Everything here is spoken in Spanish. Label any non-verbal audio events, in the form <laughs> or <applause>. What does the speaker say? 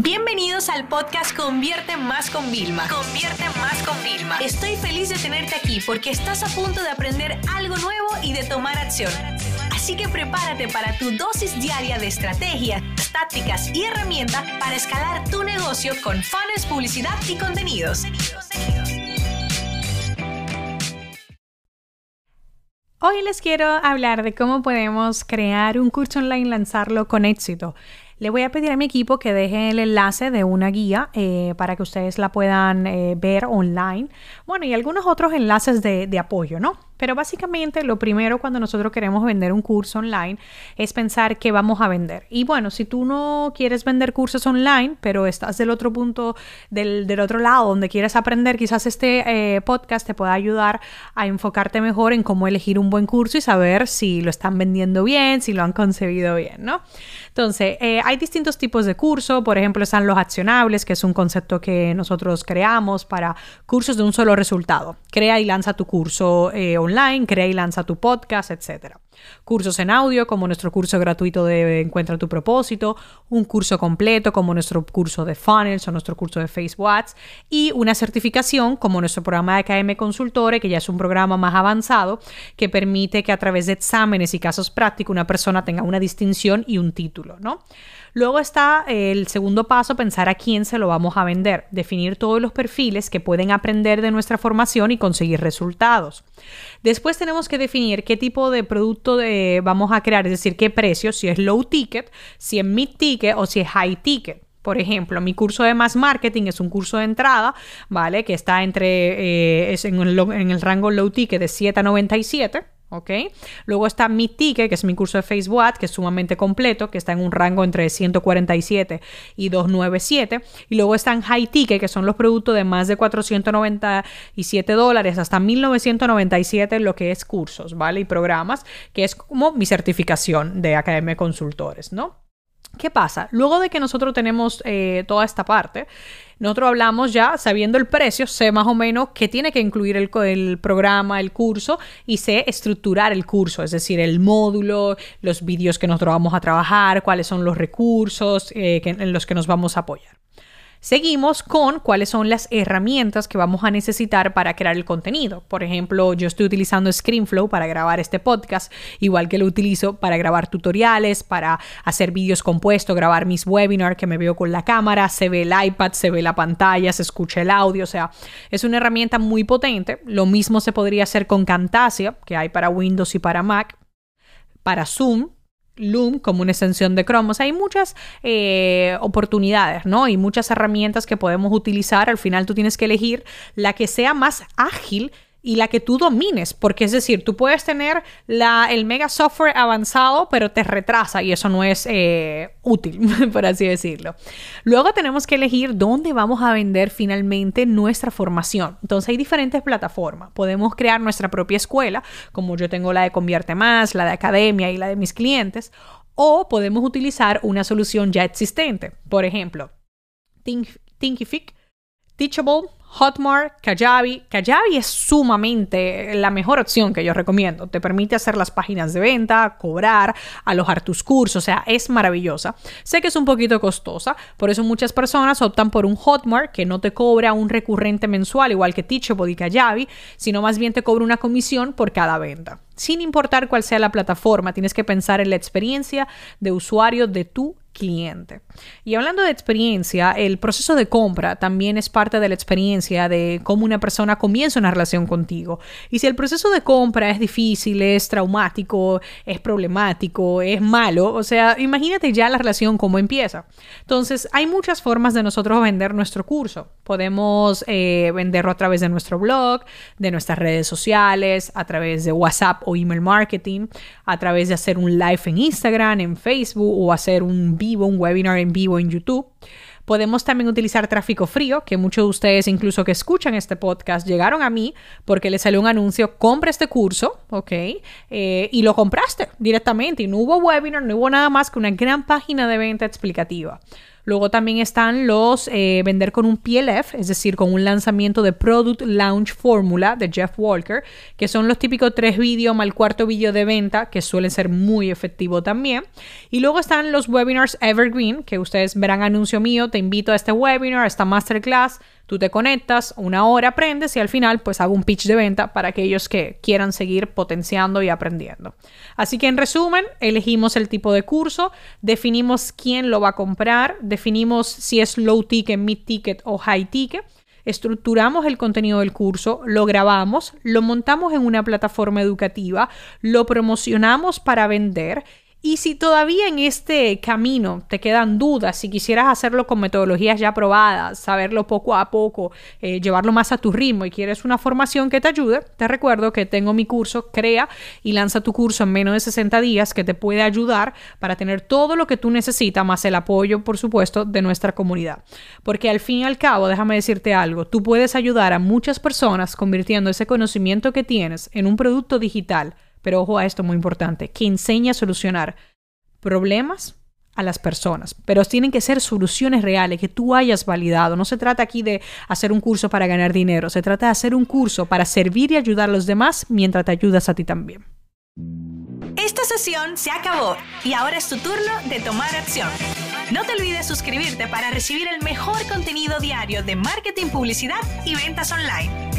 Bienvenidos al podcast Convierte Más con Vilma. Convierte Más con Vilma. Estoy feliz de tenerte aquí porque estás a punto de aprender algo nuevo y de tomar acción. Así que prepárate para tu dosis diaria de estrategias, tácticas y herramientas para escalar tu negocio con fans, publicidad y contenidos. Hoy les quiero hablar de cómo podemos crear un curso online y lanzarlo con éxito. Le voy a pedir a mi equipo que deje el enlace de una guía eh, para que ustedes la puedan eh, ver online. Bueno, y algunos otros enlaces de, de apoyo, ¿no? Pero básicamente lo primero cuando nosotros queremos vender un curso online es pensar qué vamos a vender. Y bueno, si tú no quieres vender cursos online, pero estás del otro punto, del, del otro lado, donde quieres aprender, quizás este eh, podcast te pueda ayudar a enfocarte mejor en cómo elegir un buen curso y saber si lo están vendiendo bien, si lo han concebido bien, ¿no? Entonces, eh, hay distintos tipos de curso. Por ejemplo, están los accionables, que es un concepto que nosotros creamos para cursos de un solo resultado. Crea y lanza tu curso eh, online, crea y lanza tu podcast, etc. Cursos en audio, como nuestro curso gratuito de Encuentra tu propósito, un curso completo, como nuestro curso de funnels o nuestro curso de Facebook Ads, y una certificación, como nuestro programa de KM Consultore, que ya es un programa más avanzado, que permite que a través de exámenes y casos prácticos una persona tenga una distinción y un título, ¿no? Luego está el segundo paso, pensar a quién se lo vamos a vender, definir todos los perfiles que pueden aprender de nuestra formación y conseguir resultados. Después tenemos que definir qué tipo de producto de, vamos a crear, es decir, qué precio, si es low ticket, si es mid ticket o si es high ticket. Por ejemplo, mi curso de Mass Marketing es un curso de entrada, ¿vale? Que está entre, eh, es en el, en el rango low ticket de 7 a 97 ¿ok? Luego está mi ticket, que es mi curso de Facebook Ads, que es sumamente completo, que está en un rango entre 147 y 297. Y luego están High Ticket, que son los productos de más de 497 dólares hasta 1997, lo que es cursos, ¿vale? Y programas, que es como mi certificación de Academia de Consultores, ¿no? ¿Qué pasa? Luego de que nosotros tenemos eh, toda esta parte, nosotros hablamos ya, sabiendo el precio, sé más o menos qué tiene que incluir el, programa, el curso y sé estructurar el curso, es decir, el módulo, los vídeos que nosotros vamos a trabajar, cuáles son los recursos eh, en los que nos vamos a apoyar. Seguimos con cuáles son las herramientas que vamos a necesitar para crear el contenido. Por ejemplo, yo estoy utilizando ScreenFlow para grabar este podcast, igual que lo utilizo para grabar tutoriales, para hacer vídeos compuestos, grabar mis webinars que me veo con la cámara, se ve el iPad, se ve la pantalla, se escucha el audio, o sea, es una herramienta muy potente. Lo mismo se podría hacer con Camtasia, que hay para Windows y para Mac, para Zoom, Loom como una extensión de Chrome. Hay muchas eh, oportunidades, ¿no? Y muchas herramientas que podemos utilizar. Al final tú tienes que elegir la que sea más ágil y la que tú domines, porque es decir, tú puedes tener la, el mega software avanzado, pero te retrasa y eso no es eh, útil, <laughs> por así decirlo. Luego tenemos que elegir dónde vamos a vender finalmente nuestra formación. Entonces hay diferentes plataformas. Podemos crear nuestra propia escuela, como yo tengo la de Convierte Más, la de Academia y la de mis clientes, o podemos utilizar una solución ya existente. Por ejemplo, Thinkific, Teachable, Hotmart, Kajabi. Kajabi es sumamente la mejor opción que yo recomiendo. Te permite hacer las páginas de venta, cobrar, alojar tus cursos, o sea, es maravillosa. Sé que es un poquito costosa, por eso muchas personas optan por un Hotmart que no te cobra un recurrente mensual, igual que Teachable y Kajabi, sino más bien te cobra una comisión por cada venta. Sin importar cuál sea la plataforma, tienes que pensar en la experiencia de usuario de tu cliente. Y hablando de experiencia, el proceso de compra también es parte de la experiencia de cómo una persona comienza una relación contigo. Y si el proceso de compra es difícil, es traumático, es problemático, es malo, o sea, imagínate ya la relación cómo empieza. Entonces, hay muchas formas de nosotros vender nuestro curso. Podemos eh, venderlo a través de nuestro blog, de nuestras redes sociales, a través de WhatsApp o email marketing, a través de hacer un live en Instagram, en Facebook o hacer un vivo, un webinar en vivo en YouTube. Podemos también utilizar tráfico frío, que muchos de ustedes incluso que escuchan este podcast llegaron a mí porque les salió un anuncio, compra este curso, ¿ok? Eh, y lo compraste directamente y no hubo webinar, no hubo nada más que una gran página de venta explicativa. Luego también están los eh, vender con un PLF, es decir, con un lanzamiento de Product Launch Formula de Jeff Walker, que son los típicos tres vídeos mal cuarto vídeo de venta, que suelen ser muy efectivos también. Y luego están los webinars Evergreen, que ustedes verán anuncio mío, te invito a este webinar, a esta masterclass Tú te conectas, una hora aprendes y al final pues hago un pitch de venta para aquellos que quieran seguir potenciando y aprendiendo. Así que en resumen, elegimos el tipo de curso, definimos quién lo va a comprar, definimos si es low ticket, mid ticket o high ticket estructuramos el contenido del curso, lo grabamos, lo montamos en una plataforma educativa, lo promocionamos para vender y si todavía en este camino te quedan dudas, si quisieras hacerlo con metodologías ya probadas, saberlo poco a poco, eh, llevarlo más a tu ritmo y quieres una formación que te ayude, te recuerdo que tengo mi curso Crea y lanza tu curso en menos de 60 días que te puede ayudar para tener todo lo que tú necesitas, más el apoyo, por supuesto, de nuestra comunidad. Porque al fin y al cabo, déjame decirte algo, tú puedes ayudar a muchas personas convirtiendo ese conocimiento que tienes en un producto digital pero ojo a esto muy importante, que enseña a solucionar problemas a las personas, pero tienen que ser soluciones reales que tú hayas validado. No se trata aquí de hacer un curso para ganar dinero, se trata de hacer un curso para servir y ayudar a los demás mientras te ayudas a ti también. Esta sesión se acabó y ahora es tu turno de tomar acción. No te olvides suscribirte para recibir el mejor contenido diario de marketing, publicidad y ventas online.